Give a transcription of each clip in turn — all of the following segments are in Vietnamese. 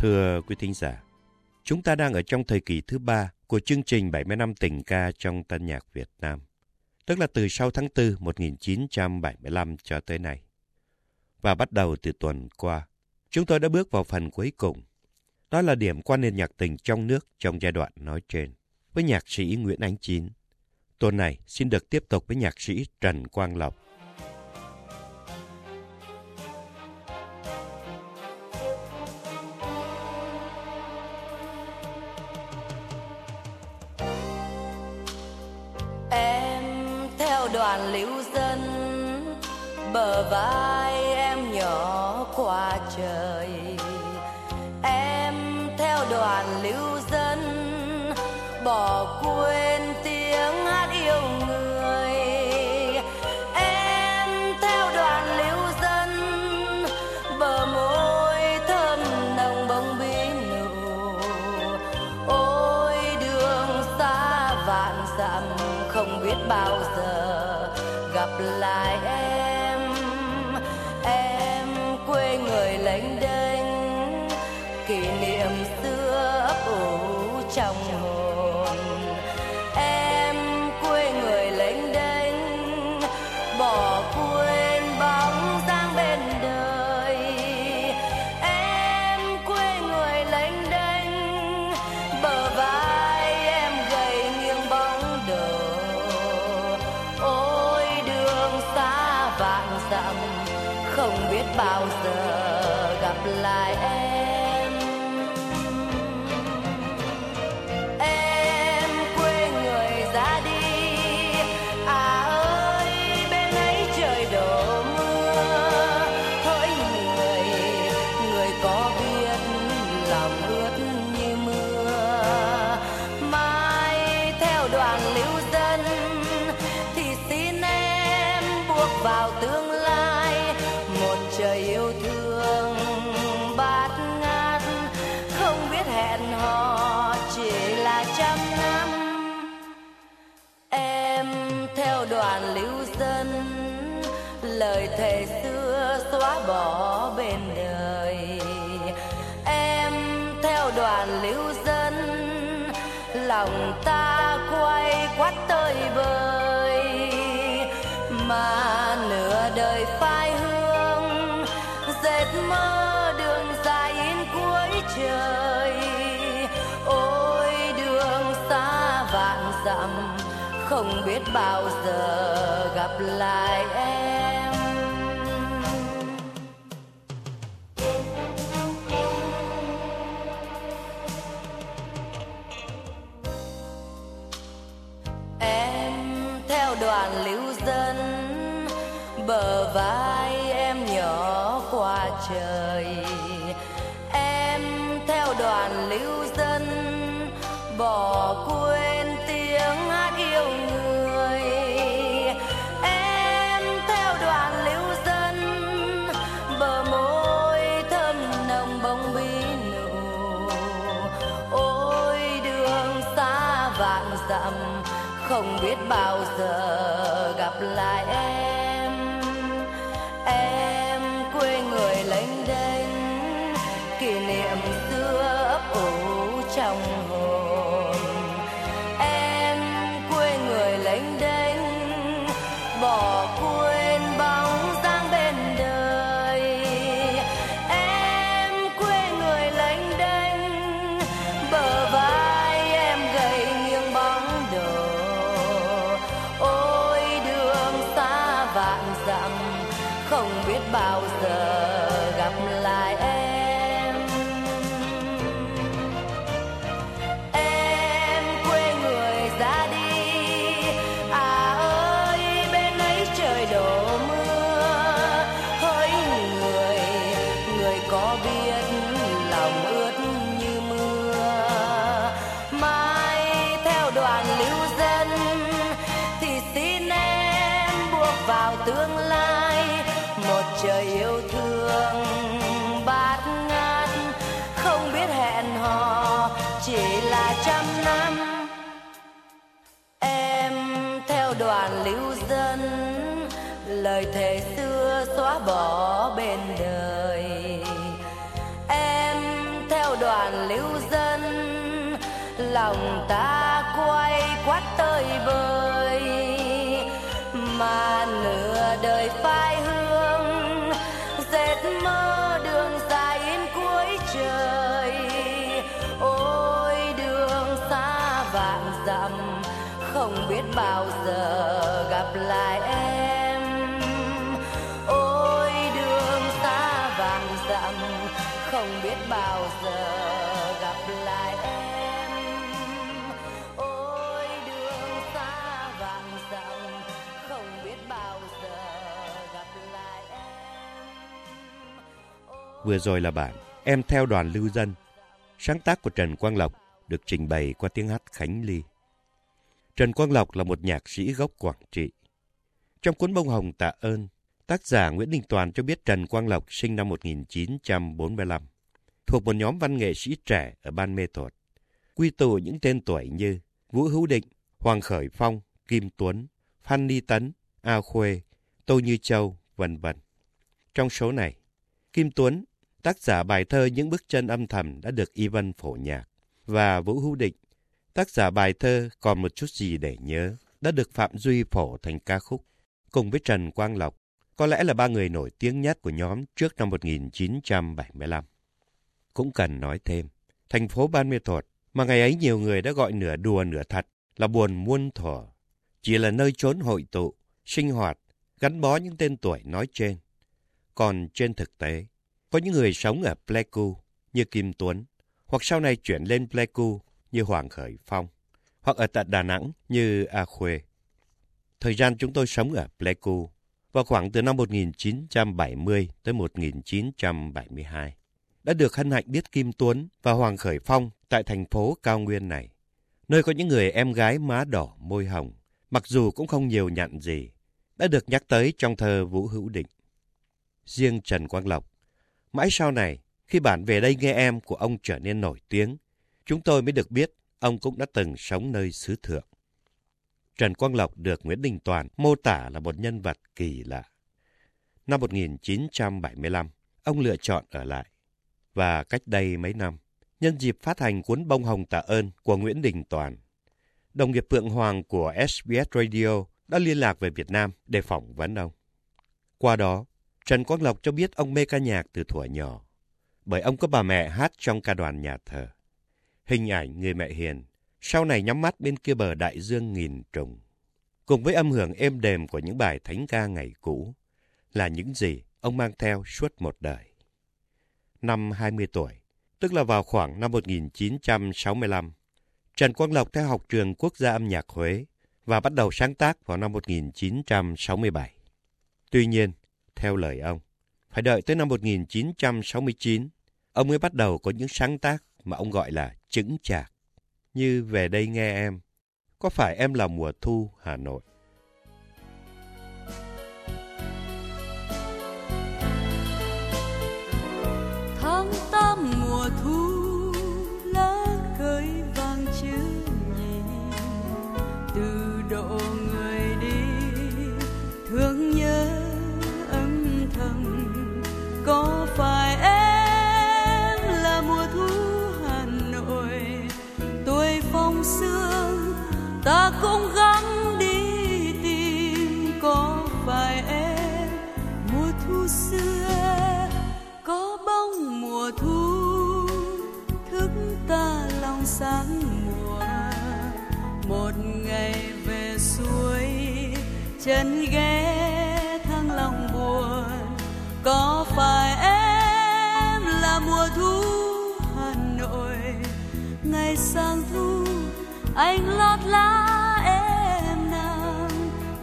Thưa quý thính giả, chúng ta đang ở trong thời kỳ thứ ba của chương trình 70 năm tình ca trong tân nhạc Việt Nam, tức là từ sau tháng 4 1975 cho tới nay. Và bắt đầu từ tuần qua, chúng tôi đã bước vào phần cuối cùng. Đó là điểm quan nền nhạc tình trong nước trong giai đoạn nói trên, với nhạc sĩ Nguyễn Ánh Chín. Tuần này xin được tiếp tục với nhạc sĩ Trần Quang Lộc. Đoàn lưu dân bờ vai. Bao giờ gặp lại em? Em theo đoàn lưu dân, bờ vai em nhỏ qua trời. Em theo đoàn lưu dân, bỏ quên vào tương lai. Một trời yêu thương bát ngát, không biết hẹn hò chỉ là trăm năm. Em theo đoàn lưu dân, lời thề xưa xóa bỏ bên đời. Em theo đoàn lưu dân, lòng ta quay quát tơi bời. Đời phai hương, dệt mơ đường dài in cuối trời. Ôi, đường xa vạn dặm, không biết bao giờ gặp lại em. Vừa rồi là bản Em theo đoàn lưu dân, sáng tác của Trần Quang Lộc được trình bày qua tiếng hát Khánh Ly. Trần Quang Lộc là một nhạc sĩ gốc Quảng Trị. Trong cuốn Bông Hồng Tạ ơn, tác giả Nguyễn Đình Toàn cho biết Trần Quang Lộc sinh năm 1945, thuộc một nhóm văn nghệ sĩ trẻ ở Ban Mê Thuật, quy tụ những tên tuổi như Vũ Hữu Định, Hoàng Khởi Phong, Kim Tuấn, Phan Ni Tấn, A Khuê, Tô Như Châu, vân vân. Trong số này, Kim Tuấn, tác giả bài thơ Những bước chân âm thầm đã được Y Vân phổ nhạc, và Vũ Hữu Định, tác giả bài thơ Còn một chút gì để nhớ, đã được Phạm Duy phổ thành ca khúc. Cùng với Trần Quang Lộc, có lẽ là ba người nổi tiếng nhất của nhóm trước năm 1975. Cũng cần nói thêm, thành phố Ban Mê Thuột mà ngày ấy nhiều người đã gọi nửa đùa nửa thật là buồn muôn thuở, chỉ là nơi trốn hội tụ, sinh hoạt, gắn bó những tên tuổi nói trên. Còn trên thực tế, có những người sống ở Pleiku như Kim Tuấn, hoặc sau này chuyển lên Pleiku như Hoàng Khởi Phong, hoặc ở tại Đà Nẵng như A Khuê. Thời gian chúng tôi sống ở Pleiku vào khoảng từ năm 1970 tới 1972. Đã được hân hạnh biết Kim Tuấn và Hoàng Khởi Phong tại thành phố cao nguyên này, nơi có những người em gái má đỏ môi hồng, mặc dù cũng không nhiều nhận gì, đã được nhắc tới trong thơ Vũ Hữu Định. Riêng Trần Quang Lộc, mãi sau này, khi bản Về đây nghe em của ông trở nên nổi tiếng, chúng tôi mới được biết ông cũng đã từng sống nơi xứ thượng. Trần Quang Lộc được Nguyễn Đình Toàn mô tả là một nhân vật kỳ lạ. Năm 1975, ông lựa chọn ở lại. Và cách đây mấy năm, nhân dịp phát hành cuốn Bông Hồng Tạ ơn của Nguyễn Đình Toàn, đồng nghiệp Phượng Hoàng của SBS Radio đã liên lạc về Việt Nam để phỏng vấn ông. Qua đó, Trần Quang Lộc cho biết ông mê ca nhạc từ thuở nhỏ, bởi ông có bà mẹ hát trong ca đoàn nhà thờ. Hình ảnh người mẹ hiền, sau này nhắm mắt bên kia bờ đại dương nghìn trùng. Cùng với âm hưởng êm đềm của những bài thánh ca ngày cũ, là những gì ông mang theo suốt một đời. Năm 20 tuổi, tức là vào khoảng năm 1965, Trần Quang Lộc theo học trường Quốc gia âm nhạc Huế và bắt đầu sáng tác vào năm 1967. Tuy nhiên, theo lời ông, phải đợi tới năm 1969, ông mới bắt đầu có những sáng tác mà ông gọi là chững chạc, như Về đây nghe em, Có phải em là mùa thu Hà Nội?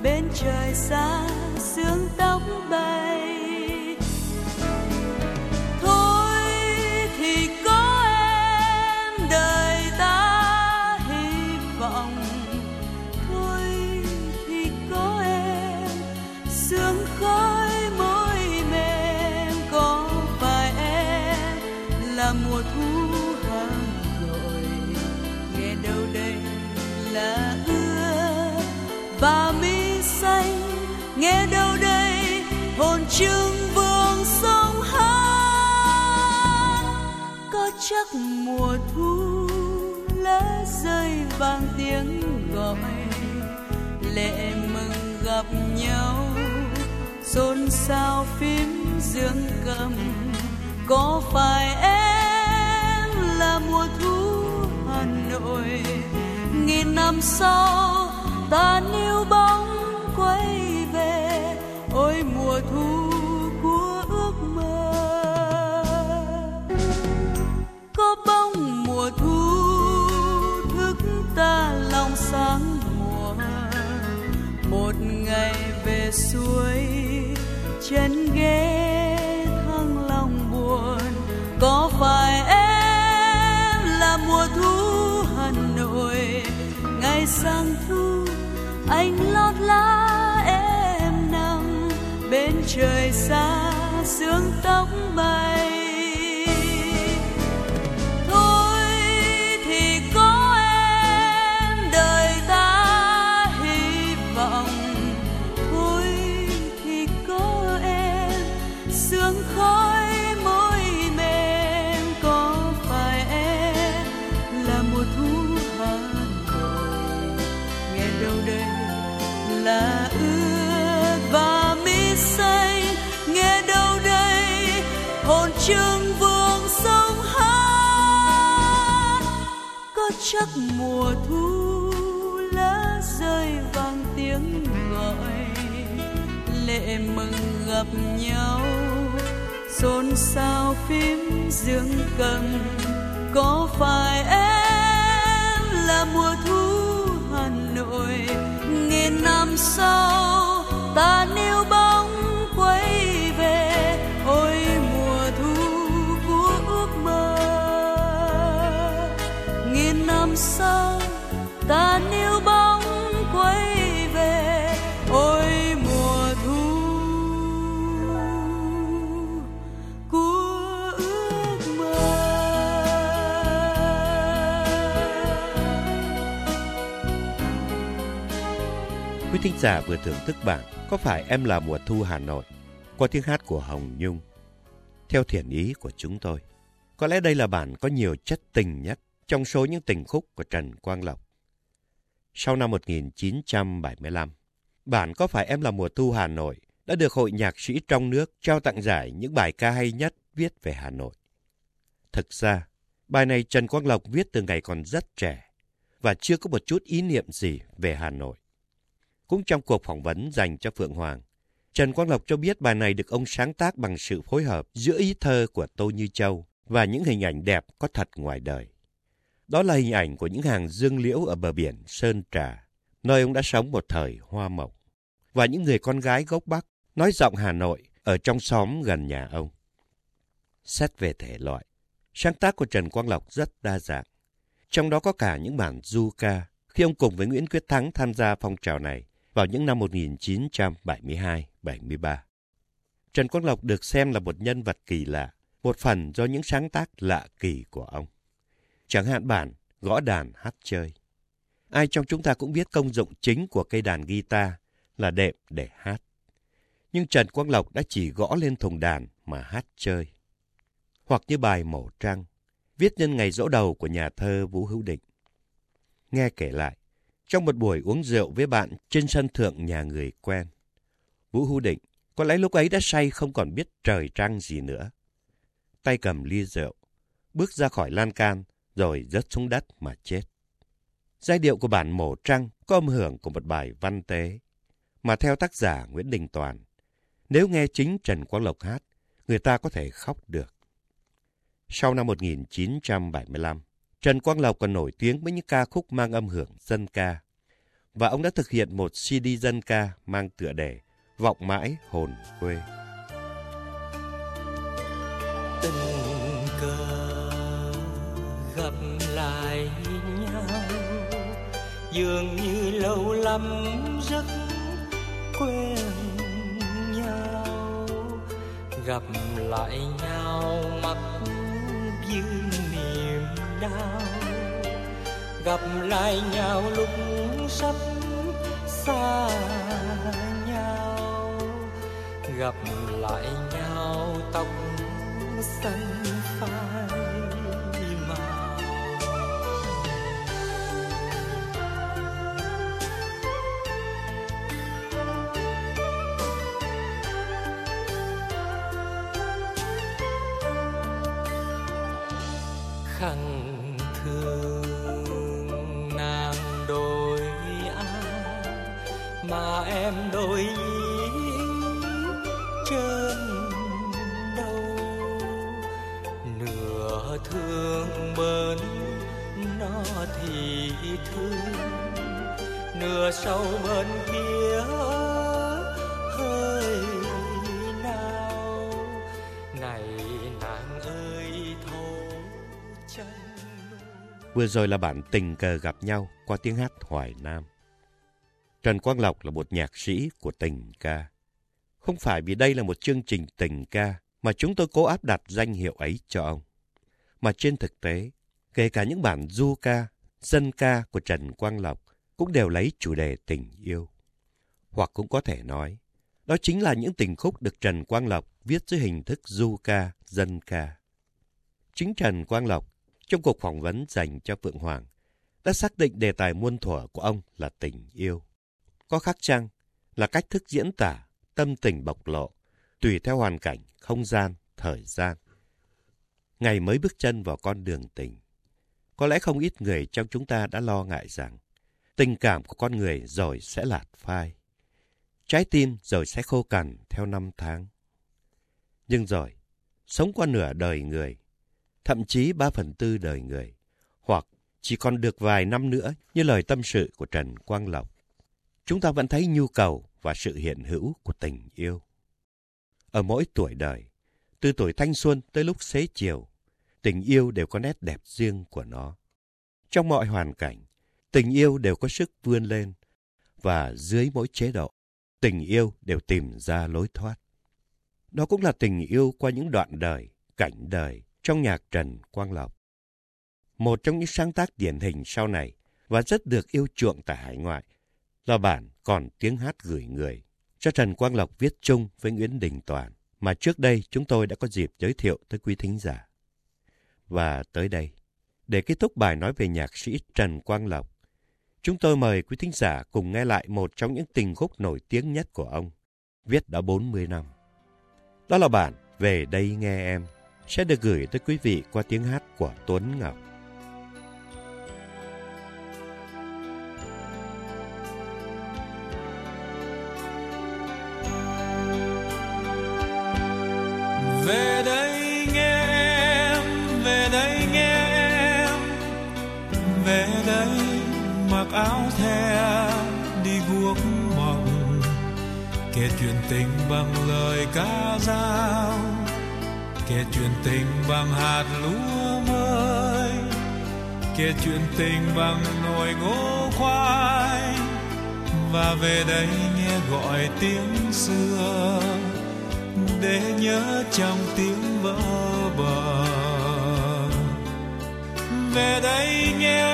Bên trời xa sương tóc bay. Chắc mùa thu lá rơi vang tiếng gọi, lệ mừng gặp nhau. Xôn xao phím dương cầm, có phải em là mùa thu hà nội? Nghìn năm sau, ta níu bao suối chân ghé thăng lòng buồn. Có phải em là mùa thu hà nội? Ngày sang thu, anh lót lá em nằm. Bên trời xa, sương tóc bay chắc mùa thu lá rơi vang tiếng gọi, lệ mừng gặp nhau. Xôn xao phím dương cầm, có phải em là mùa thu hà nội? Nghìn năm sau, ta níu thính giả vừa thưởng thức bản Có phải em là mùa thu Hà Nội qua tiếng hát của Hồng Nhung. Theo thiện ý của chúng tôi, có lẽ đây là bản có nhiều chất tình nhất trong số những tình khúc của Trần Quang Lộc. Sau năm 1975, bản Có phải em là mùa thu Hà Nội đã được Hội Nhạc sĩ trong nước trao tặng giải những bài ca hay nhất viết về Hà Nội. Thực ra, bài này Trần Quang Lộc viết từ ngày còn rất trẻ và chưa có một chút ý niệm gì về Hà Nội. Cũng trong cuộc phỏng vấn dành cho Phượng Hoàng, Trần Quang Lộc cho biết bài này được ông sáng tác bằng sự phối hợp giữa ý thơ của Tô Như Châu và những hình ảnh đẹp có thật ngoài đời. Đó là hình ảnh của những hàng dương liễu ở bờ biển Sơn Trà, nơi ông đã sống một thời hoa mộng, và những người con gái gốc Bắc nói giọng Hà Nội ở trong xóm gần nhà ông. Xét về thể loại, sáng tác của Trần Quang Lộc rất đa dạng, trong đó có cả những bản du ca khi ông cùng với Nguyễn Quyết Thắng tham gia phong trào này vào những năm 1972-73. Trần Quang Lộc được xem là một nhân vật kỳ lạ, một phần do những sáng tác lạ kỳ của ông. Chẳng hạn bản gõ đàn hát chơi. Ai trong chúng ta cũng biết công dụng chính của cây đàn guitar là đệm để hát. Nhưng Trần Quang Lộc đã chỉ gõ lên thùng đàn mà hát chơi. Hoặc như bài Mổ Trăng, viết nhân ngày dỗ đầu của nhà thơ Vũ Hữu Định. Nghe kể lại, trong một buổi uống rượu với bạn trên sân thượng nhà người quen, Vũ Hữu Định có lẽ lúc ấy đã say không còn biết trời trăng gì nữa. Tay cầm ly rượu, bước ra khỏi lan can rồi rớt xuống đất mà chết. Giai điệu của bản Mổ Trăng có âm hưởng của một bài văn tế, mà theo tác giả Nguyễn Đình Toàn, nếu nghe chính Trần Quang Lộc hát, người ta có thể khóc được. Sau năm 1975, Trần Quang Lộc còn nổi tiếng với những ca khúc mang âm hưởng dân ca. Và ông đã thực hiện một CD dân ca mang tựa đề Vọng mãi hồn quê. tình cờ gặp lại nhau, dường như lâu lắm rất quen nhau gặp lại nhau, mắt dương nào gặp lại nhau lúc sắp xa nhau. Gặp lại nhau tóc xanh phai. Thương nửa sâu bên kia hơi nào này nàng ơi thấu chân Vừa rồi là bản tình cờ gặp nhau qua tiếng hát Hoài Nam. Trần Quang Lộc là một nhạc sĩ của tình ca. Không phải vì đây là một chương trình tình ca mà chúng tôi cố áp đặt danh hiệu ấy cho ông. Mà trên thực tế, kể cả những bản du ca, dân ca của Trần Quang Lộc cũng đều lấy chủ đề tình yêu. Hoặc cũng có thể nói, đó chính là những tình khúc được Trần Quang Lộc viết dưới hình thức du ca, dân ca. Chính Trần Quang Lộc, trong cuộc phỏng vấn dành cho Phượng Hoàng, đã xác định đề tài muôn thuở của ông là tình yêu. Có khác chăng là cách thức diễn tả, tâm tình bộc lộ, tùy theo hoàn cảnh, không gian, thời gian. Ngày mới bước chân vào con đường tình. Có lẽ không ít người trong chúng ta đã lo ngại rằng tình cảm của con người rồi sẽ lạt phai. Trái tim rồi sẽ khô cằn theo năm tháng. Nhưng rồi, sống qua nửa đời người, thậm chí ba phần tư đời người, hoặc chỉ còn được vài năm nữa như lời tâm sự của Trần Quang Lộc. Chúng ta vẫn thấy nhu cầu và sự hiện hữu của tình yêu. Ở mỗi tuổi đời, từ tuổi thanh xuân tới lúc xế chiều, tình yêu đều có nét đẹp riêng của nó. Trong mọi hoàn cảnh, tình yêu đều có sức vươn lên và dưới mỗi chế độ, tình yêu đều tìm ra lối thoát. Đó cũng là tình yêu qua những đoạn đời, cảnh đời trong nhạc Trần Quang Lộc. Một trong những sáng tác điển hình sau này và rất được yêu chuộng tại hải ngoại là bản Còn tiếng hát gửi người cho Trần Quang Lộc viết chung với Nguyễn Đình Toàn mà trước đây chúng tôi đã có dịp giới thiệu tới quý thính giả. Và tới đây, để kết thúc bài nói về nhạc sĩ Trần Quang Lộc, chúng tôi mời quý thính giả cùng nghe lại một trong những tình khúc nổi tiếng nhất của ông, viết đã 40 năm. Đó là bản Về đây nghe em, sẽ được gửi tới quý vị qua tiếng hát của Tuấn Ngọc. Kể chuyện tình bằng lời ca dao, kể chuyện tình bằng hạt lúa mới, kể chuyện tình bằng nồi ngô khoai. Và về đây nghe gọi tiếng xưa, để nhớ trong tiếng vỡ bờ. Về đây nghe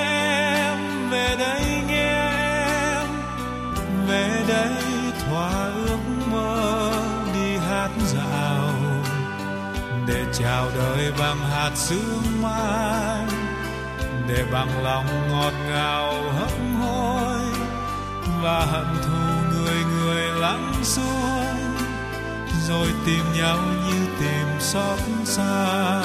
em, về đây nghe em, về đây thỏa để chào đời bằng hạt sương mai, để bằng lòng ngọt ngào hấp hối và hận thù người người lắng xuống, rồi tìm nhau như tìm xót xa.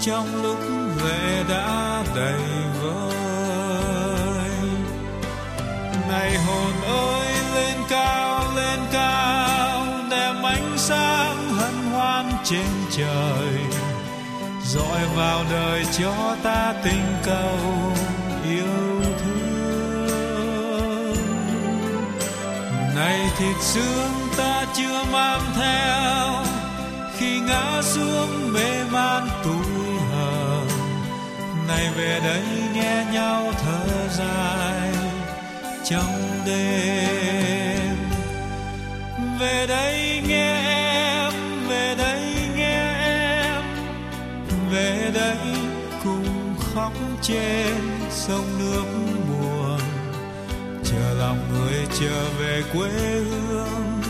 Trong lúc lệ đã đầy vơi, này hồn ơi lên cao trên trời. Dọi vào đời cho ta tình cầu yêu thương. Này thịt xương ta chưa mang theo, khi ngã xuống mê man tuổi hờn. Này về đây nghe nhau thở dài trong đêm. Về đây trên sông nước buồn. Chờ lòng người trở về quê hương,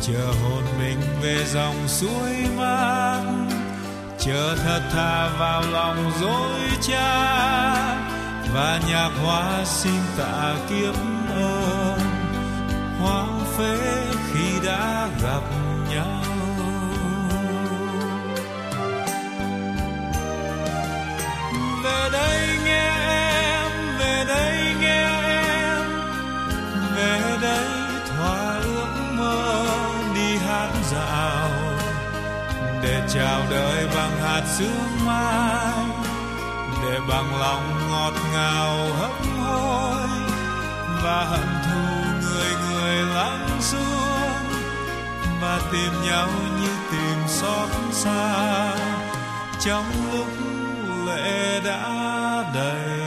chờ hồn mình về dòng suối mát chờ thật thà vào lòng dối cha và nhạc hoa xin tạ kiếp ơn. Hoang phế khi đã gặp nhau. Chào đời bằng hạt sương mai, để bằng lòng ngọt ngào hấp hối và hận thù người người lắng xuống và tìm nhau như tìm xót xa trong lúc lệ đã đầy.